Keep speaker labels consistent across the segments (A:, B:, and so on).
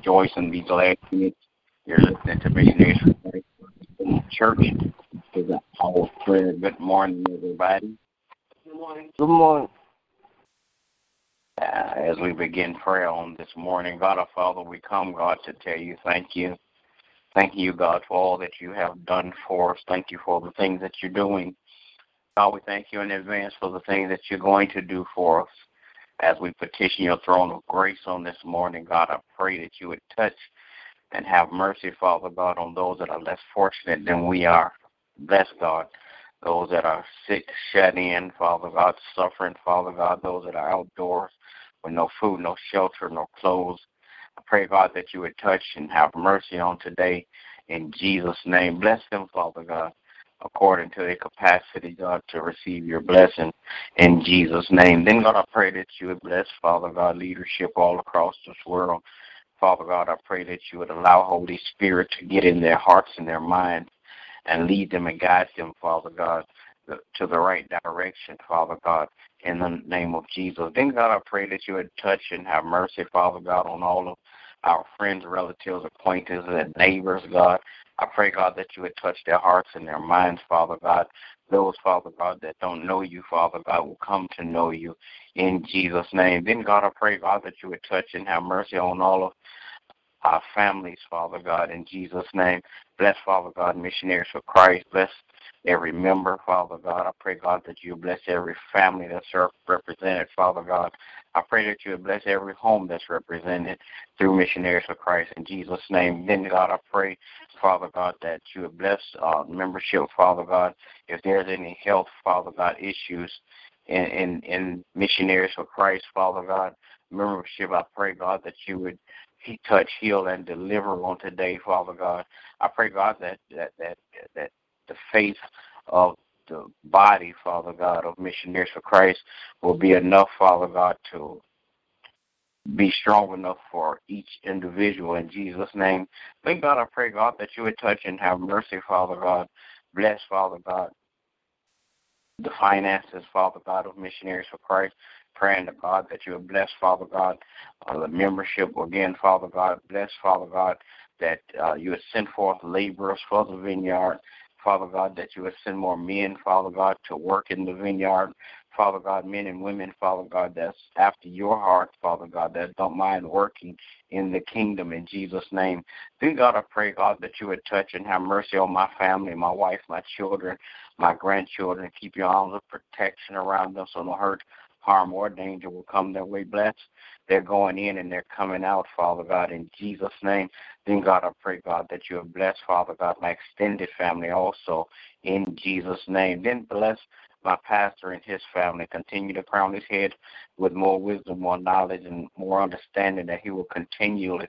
A: Rejoice and be glad. You're listening to Missionaries Church. Is our prayer. Good morning, everybody.
B: Good morning. Good morning.
A: Uh, as we begin prayer on this morning, God our Father, we come, God, to tell you thank you. Thank you, God, for all that you have done for us. Thank you for the things that you're doing. God, we thank you in advance for the things that you're going to do for us. As we petition your throne of grace on this morning, God, I pray that you would touch and have mercy, Father God, on those that are less fortunate than we are. Bless, God, those that are sick, shut in, Father God, suffering, Father God, those that are outdoors with no food, no shelter, no clothes. I pray, God, that you would touch and have mercy on today in Jesus' name. Bless them, Father God, according to their capacity, God, to receive your blessing in Jesus' name. Then, God, I pray that you would bless, Father God, leadership all across this world. Father God, I pray that you would allow Holy Spirit to get in their hearts and their minds and lead them and guide them, Father God, to the right direction, Father God in the name of Jesus. Then, God, I pray that you would touch and have mercy, Father God, on all of our friends, relatives, acquaintances, and neighbors, God. I pray, God, that you would touch their hearts and their minds, Father God. Those, Father God, that don't know you, Father God, will come to know you in Jesus' name. Then, God, I pray, God, that you would touch and have mercy on all of our families, Father God, in Jesus' name. Bless, Father God, missionaries for Christ. Bless every member, Father God. I pray, God, that you bless every family that's represented, Father God. I pray that you bless every home that's represented through Missionaries for Christ in Jesus' name. Then, God, I pray, Father God, that you bless uh, membership, Father God. If there's any health, Father God, issues in, in, in Missionaries for Christ, Father God, membership, I pray, God, that you would he touch, heal, and deliver on today, Father God. I pray, God, that that that that the faith of the body, Father God, of missionaries for Christ will be enough, Father God, to be strong enough for each individual in Jesus' name. Thank God, I pray, God, that you would touch and have mercy, Father God. Bless, Father God, the finances, Father God, of missionaries for Christ. Praying to God that you would bless, Father God, uh, the membership again, Father God. Bless, Father God, that uh, you would send forth laborers for the vineyard. Father God, that you would send more men, Father God, to work in the vineyard. Father God, men and women, Father God, that's after your heart, Father God, that don't mind working in the kingdom in Jesus' name. Then, God, I pray, God, that you would touch and have mercy on my family, my wife, my children, my grandchildren. Keep your arms of protection around them so no hurt, harm, or danger will come their way. Bless they're going in and they're coming out, Father God, in Jesus' name. Then, God, I pray, God, that you have blessed, Father God, my extended family also in Jesus' name. Then bless my pastor and his family. Continue to crown his head with more wisdom, more knowledge, and more understanding that he will continually,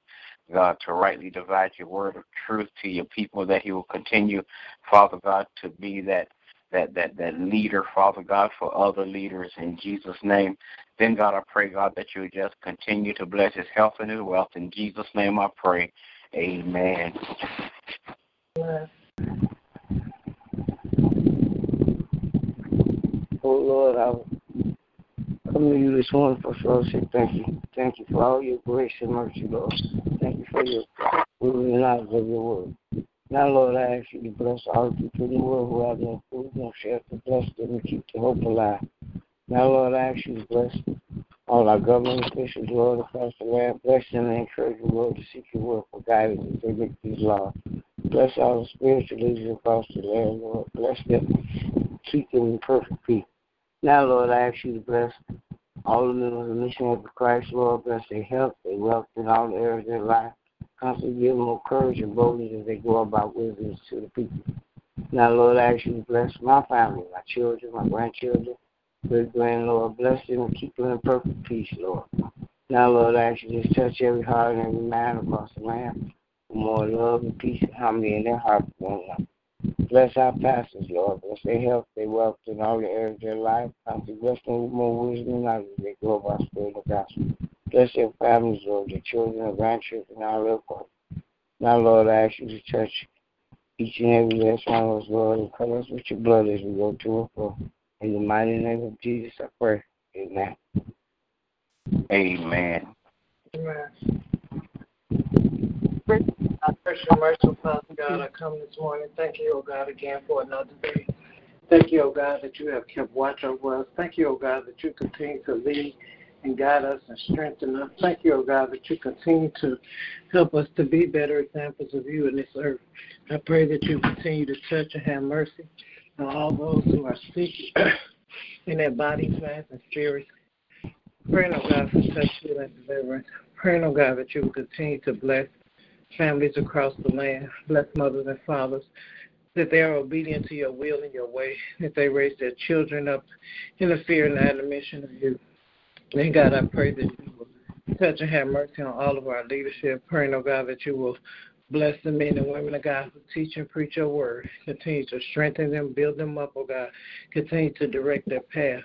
A: God, to rightly divide your word of truth to your people, that he will continue, Father God, to be that that that that leader, Father God, for other leaders in Jesus' name. Then God, I pray, God, that you would just continue to bless his health and his wealth. In Jesus' name I pray. Amen.
B: Oh Lord, I come to you this morning for sure. Thank you. Thank you for all your grace and mercy, Lord. Thank you for your moving knowledge of your word. Now, Lord, I ask you to bless all the people in the world who have no food, no shelter. Bless them and keep the hope alive. Now, Lord, I ask you to bless all our government officials, Lord, across the land. Bless them and encourage them, Lord, to seek your word for guidance as they make these laws. Bless all the spiritual leaders across the land, Lord. Bless them. Keep them in perfect peace. Now, Lord, I ask you to bless all the members of the mission of Christ, Lord. Bless their health, their wealth, and all the areas of their life constantly give them more courage and boldness as they go about witness to the people. Now, Lord, I ask you to bless my family, my children, my grandchildren, great grand, Lord. Bless them and keep them in perfect peace, Lord. Now, Lord, I ask you to touch every heart and every mind across the land for more love and peace and harmony in their hearts. Bless our pastors, Lord. Bless their health, their wealth, and all the areas of their life. Bless them with more wisdom and knowledge as they up our spirit of gospel. Bless their families, Lord, their children and grandchildren, and all their folk. Uh, now, Lord, I ask you to touch each and every last one of us, Lord, and cover us with your blood as we go to and fro. In the mighty name of Jesus, I pray. Amen.
A: Amen.
C: Amen. Our precious merciful Father God, I come this morning. Thank you, O God, again for another day. Thank you, O God, that you have kept watch over us. Thank you, O God, that you continue to lead and guide us and strengthen us. Thank you, O God, that you continue to help us to be better examples of you in this earth. I pray that you continue to touch and have mercy on all those who are sick in their bodies, minds, and spirits. Praying, O God, for touch, and deliverance. Praying, O God, that you will continue to bless families across the land, bless mothers and fathers, that they are obedient to your will and your way, that they raise their children up in the fear and admonition of you. And God, I pray that you will touch and have mercy on all of our leadership. Praying, oh God, that you will bless the men and women of God who teach and preach your word. Continue to strengthen them, build them up, oh God. Continue to direct their path.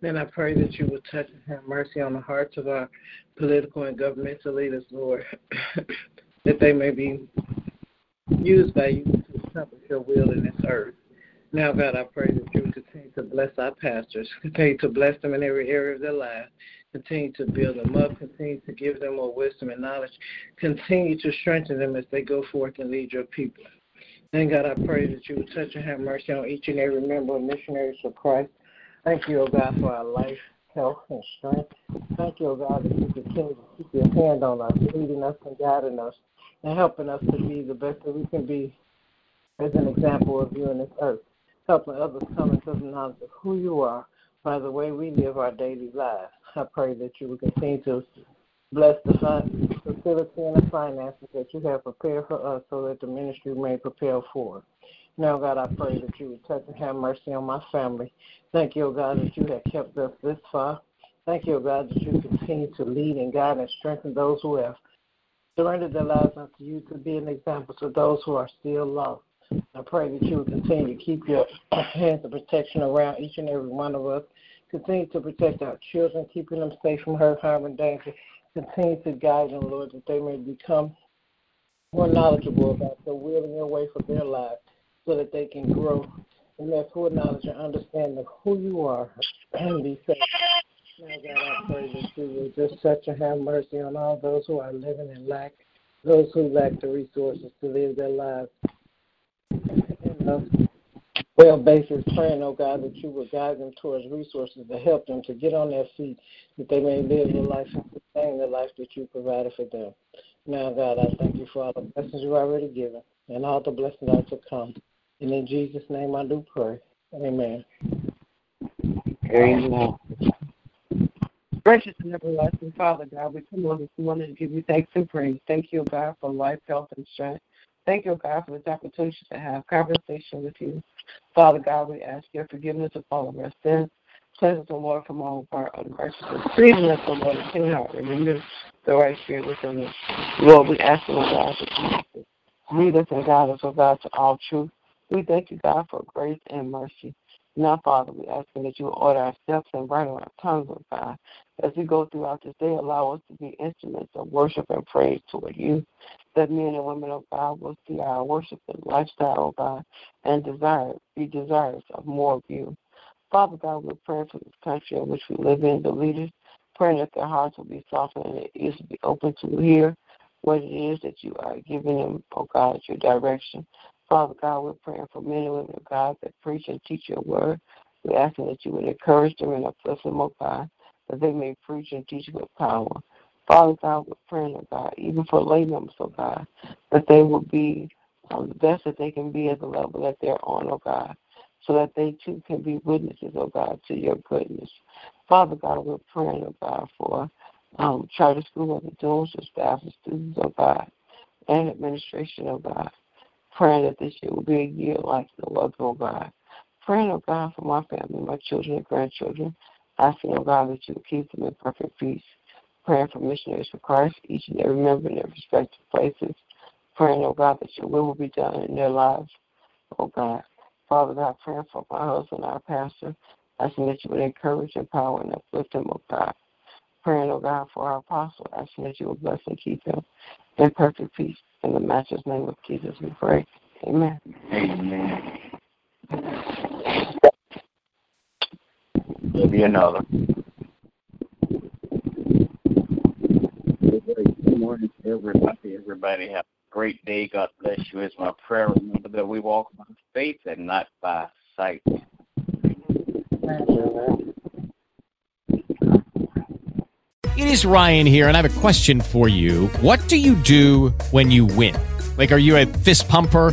C: Then I pray that you will touch and have mercy on the hearts of our political and governmental leaders, Lord, that they may be used by you to accomplish your will in this earth. Now, God, I pray that you continue to bless our pastors, continue to bless them in every area of their life, continue to build them up, continue to give them more wisdom and knowledge, continue to strengthen them as they go forth and lead your people. Then, God, I pray that you would touch and have mercy on each and every member of Missionaries for Christ. Thank you, O God, for our life, health, and strength. Thank you, O God, that you continue to keep your hand on us, leading us and guiding us, and helping us to be the best that we can be as an example of you in this earth helping others come into the knowledge of who you are by the way we live our daily lives. I pray that you will continue to bless the facility and the finances that you have prepared for us so that the ministry may prepare for. Now, God, I pray that you would touch and have mercy on my family. Thank you, God, that you have kept us this far. Thank you, God, that you continue to lead and guide and strengthen those who have surrendered their lives unto you to be an example to those who are still lost. I pray that you will continue to keep your hands of protection around each and every one of us. Continue to protect our children, keeping them safe from hurt, harm, and danger. Continue to guide them, Lord, that they may become more knowledgeable about the will and your way for their lives so that they can grow in their full knowledge and understanding of who you are and be safe. Now, God, I pray that you will just touch and have mercy on all those who are living in lack, those who lack the resources to live their lives well basis, praying, oh God, that you would guide them towards resources to help them to get on their feet, that they may live the life and sustain the life that you provided for them. Now, God, I thank you for all the blessings you've already given and all the blessings that are to come. And in Jesus' name I do pray. Amen.
B: Amen.
D: Gracious and everlasting Father God, we come on this morning to give you thanks and praise. Thank you, God, for life, health, and strength. Thank you, God, for this opportunity to have conversation with you. Father God, we ask your forgiveness of all of our sins. Cleanse us, O Lord, from all of our unrighteousness. Freedom us, O Lord, and clean heart. Remember the right spirit within us. Lord, we ask you, O God, to lead us and guide us, O God, to all truth. We thank you, God, for grace and mercy. Now, Father, we ask that you order our steps and right on our tongues, O God. As we go throughout this day, allow us to be instruments of worship and praise toward you that men and women of God will see our worship and lifestyle, oh God, and desire, be desirous of more of you. Father God, we're praying for this country in which we live in, the leaders, praying that their hearts will be softened and their ears will be open to hear what it is that you are giving them, oh God, your direction. Father God, we're praying for men and women of God that preach and teach your word. We're asking that you would encourage them and uplift them, oh God, that they may preach and teach with power. Father God, we're praying, oh God, even for lay members, oh God, that they will be um, the best that they can be at the level that they're on, oh God, so that they too can be witnesses, oh God, to your goodness. Father God, we're praying, oh God, for um, charter school adults, the staff and students, oh God, and administration, oh God. Praying that this year will be a year like no other, oh God. Praying, oh God, for my family, my children and grandchildren. Asking, oh God, that you keep them in perfect peace. Praying for missionaries for Christ, each and every member in their respective places, praying, oh God, that your will will be done in their lives, oh God. Father God, praying for my husband, our pastor, asking that you would encourage, and empower, and uplift him, oh God. Praying, oh God, for our apostle, asking that you would bless and keep him in perfect peace. In the Master's name of Jesus, we pray. Amen.
A: Amen. Give another. Good morning everybody. Everybody have a great day. God bless you. It's my prayer. Remember that we walk by faith and not by sight.
E: It is Ryan here, and I have a question for you. What do you do when you win? Like, are you a fist pumper?